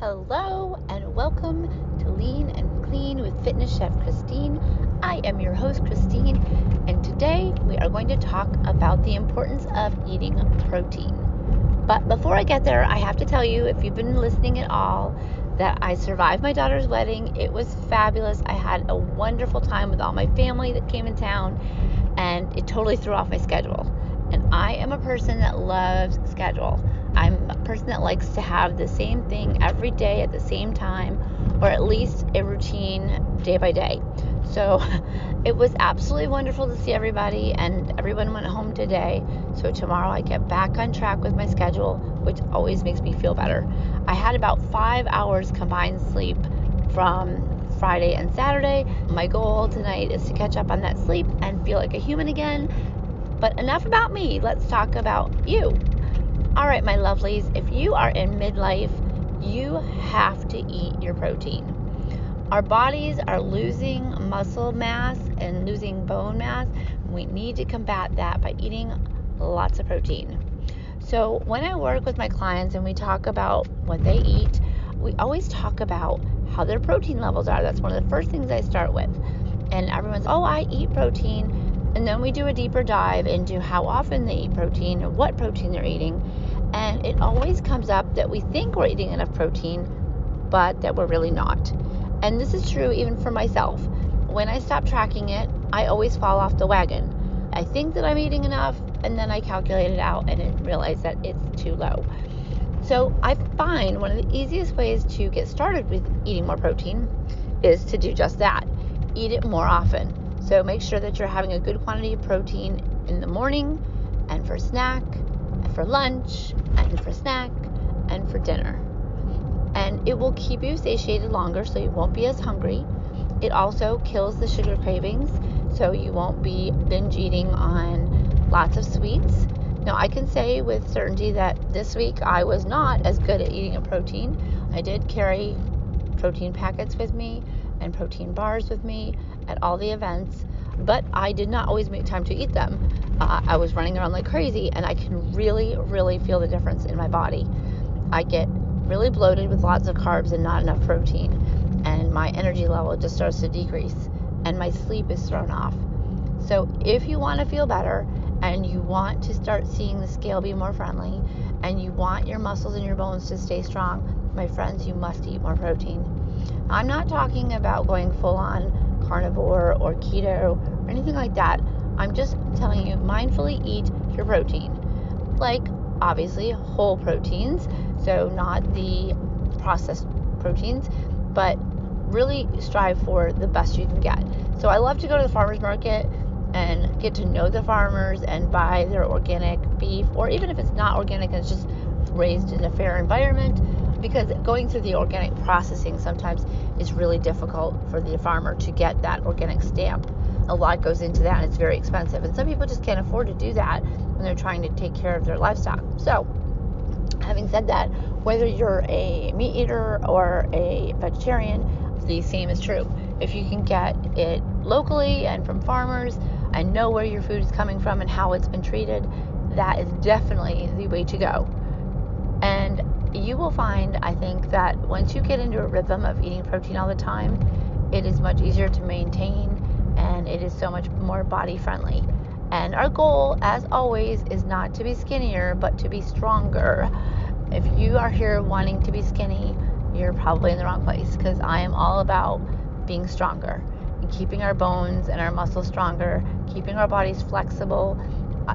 Hello and welcome to Lean and Clean with Fitness Chef Christine. I am your host, Christine, and today we are going to talk about the importance of eating protein. But before I get there, I have to tell you if you've been listening at all, that I survived my daughter's wedding. It was fabulous. I had a wonderful time with all my family that came in town, and it totally threw off my schedule. And I am a person that loves schedule. I'm person that likes to have the same thing every day at the same time, or at least a routine day by day. So it was absolutely wonderful to see everybody, and everyone went home today. So tomorrow I get back on track with my schedule, which always makes me feel better. I had about five hours combined sleep from Friday and Saturday. My goal tonight is to catch up on that sleep and feel like a human again. But enough about me, let's talk about you. All right, my lovelies, if you are in midlife, you have to eat your protein. Our bodies are losing muscle mass and losing bone mass. We need to combat that by eating lots of protein. So, when I work with my clients and we talk about what they eat, we always talk about how their protein levels are. That's one of the first things I start with. And everyone's, oh, I eat protein. And then we do a deeper dive into how often they eat protein and what protein they're eating. And it always comes up that we think we're eating enough protein, but that we're really not. And this is true even for myself. When I stop tracking it, I always fall off the wagon. I think that I'm eating enough, and then I calculate it out and realize that it's too low. So I find one of the easiest ways to get started with eating more protein is to do just that eat it more often. So make sure that you're having a good quantity of protein in the morning and for snack and for lunch and for snack and for dinner. And it will keep you satiated longer so you won't be as hungry. It also kills the sugar cravings so you won't be binge eating on lots of sweets. Now, I can say with certainty that this week I was not as good at eating a protein. I did carry protein packets with me and protein bars with me at all the events, but I did not always make time to eat them. Uh, I was running around like crazy, and I can really, really feel the difference in my body. I get really bloated with lots of carbs and not enough protein, and my energy level just starts to decrease, and my sleep is thrown off. So, if you want to feel better and you want to start seeing the scale be more friendly, and you want your muscles and your bones to stay strong, my friends, you must eat more protein. I'm not talking about going full on carnivore or keto or anything like that. I'm just telling you, mindfully eat your protein. Like, obviously, whole proteins, so not the processed proteins, but really strive for the best you can get. So, I love to go to the farmer's market and get to know the farmers and buy their organic beef, or even if it's not organic, it's just raised in a fair environment because going through the organic processing sometimes is really difficult for the farmer to get that organic stamp. A lot goes into that and it's very expensive. And some people just can't afford to do that when they're trying to take care of their livestock. So, having said that, whether you're a meat eater or a vegetarian, the same is true. If you can get it locally and from farmers and know where your food is coming from and how it's been treated, that is definitely the way to go. And you will find, I think, that once you get into a rhythm of eating protein all the time, it is much easier to maintain and it is so much more body friendly. And our goal, as always, is not to be skinnier, but to be stronger. If you are here wanting to be skinny, you're probably in the wrong place because I am all about being stronger and keeping our bones and our muscles stronger, keeping our bodies flexible,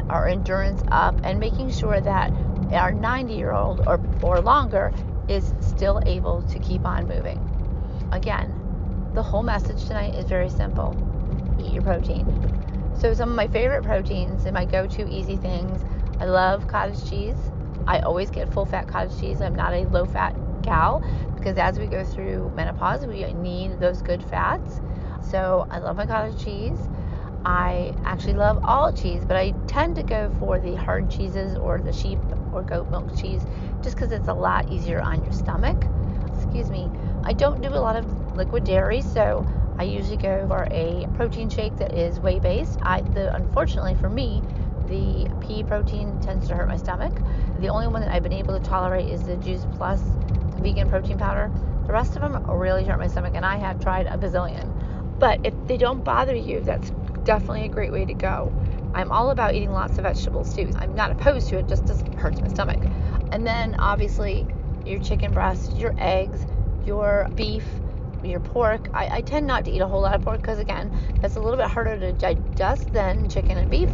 our endurance up, and making sure that our 90 year old or, or longer is still able to keep on moving. Again, the whole message tonight is very simple eat your protein. So, some of my favorite proteins and my go to easy things I love cottage cheese. I always get full fat cottage cheese. I'm not a low fat gal because as we go through menopause, we need those good fats. So, I love my cottage cheese. I actually love all cheese, but I tend to go for the hard cheeses or the sheep or goat milk cheese just because it's a lot easier on your stomach. Excuse me. I don't do a lot of liquid dairy, so I usually go for a protein shake that is whey based. I the unfortunately for me, the pea protein tends to hurt my stomach. The only one that I've been able to tolerate is the Juice Plus vegan protein powder. The rest of them really hurt my stomach, and I have tried a bazillion. But if they don't bother you, that's definitely a great way to go. I'm all about eating lots of vegetables too. I'm not opposed to it, just just hurts my stomach. And then obviously your chicken breast, your eggs, your beef, your pork. I, I tend not to eat a whole lot of pork because again, that's a little bit harder to digest than chicken and beef.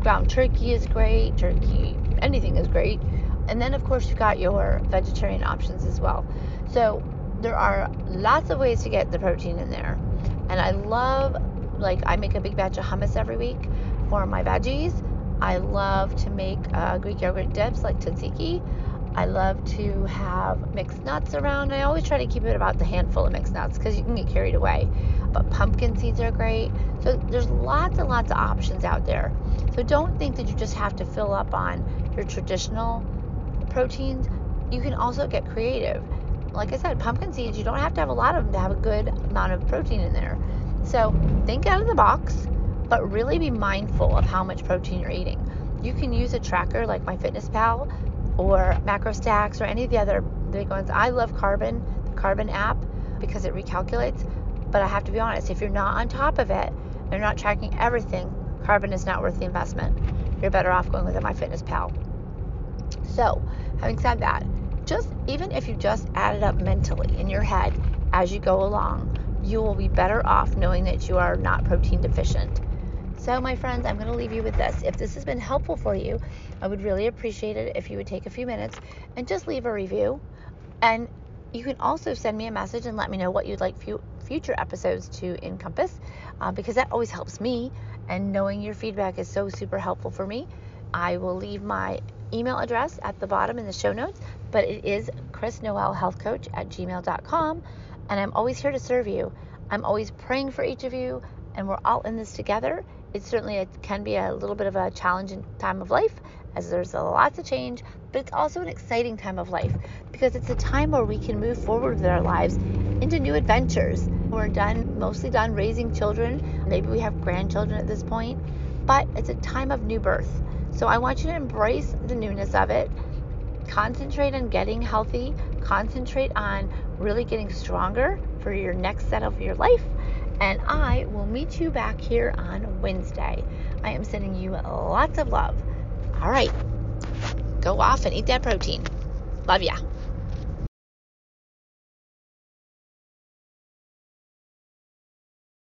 Ground turkey is great. Turkey, anything is great. And then of course you've got your vegetarian options as well. So there are lots of ways to get the protein in there. And I love, like, I make a big batch of hummus every week for my veggies. I love to make uh, Greek yogurt dips like tzatziki. I love to have mixed nuts around. I always try to keep it about the handful of mixed nuts because you can get carried away. But pumpkin seeds are great. So there's lots and lots of options out there. So don't think that you just have to fill up on your traditional proteins. You can also get creative like I said, pumpkin seeds, you don't have to have a lot of them to have a good amount of protein in there. So think out of the box, but really be mindful of how much protein you're eating. You can use a tracker like MyFitnessPal or MacroStacks or any of the other big ones. I love Carbon, the Carbon app, because it recalculates. But I have to be honest, if you're not on top of it, and you're not tracking everything, Carbon is not worth the investment. You're better off going with a MyFitnessPal. So, having said that, just even if you just add it up mentally in your head as you go along, you will be better off knowing that you are not protein deficient. So, my friends, I'm going to leave you with this. If this has been helpful for you, I would really appreciate it if you would take a few minutes and just leave a review. And you can also send me a message and let me know what you'd like future episodes to encompass uh, because that always helps me. And knowing your feedback is so super helpful for me. I will leave my email address at the bottom in the show notes, but it is Chris Noel Health Coach at gmail.com. And I'm always here to serve you. I'm always praying for each of you, and we're all in this together. It certainly it can be a little bit of a challenging time of life as there's a lot to change, but it's also an exciting time of life because it's a time where we can move forward with our lives into new adventures. We're done, mostly done raising children. Maybe we have grandchildren at this point, but it's a time of new birth. So I want you to embrace the newness of it. Concentrate on getting healthy. Concentrate on really getting stronger for your next set of your life. And I will meet you back here on Wednesday. I am sending you lots of love. All right. Go off and eat that protein. Love ya.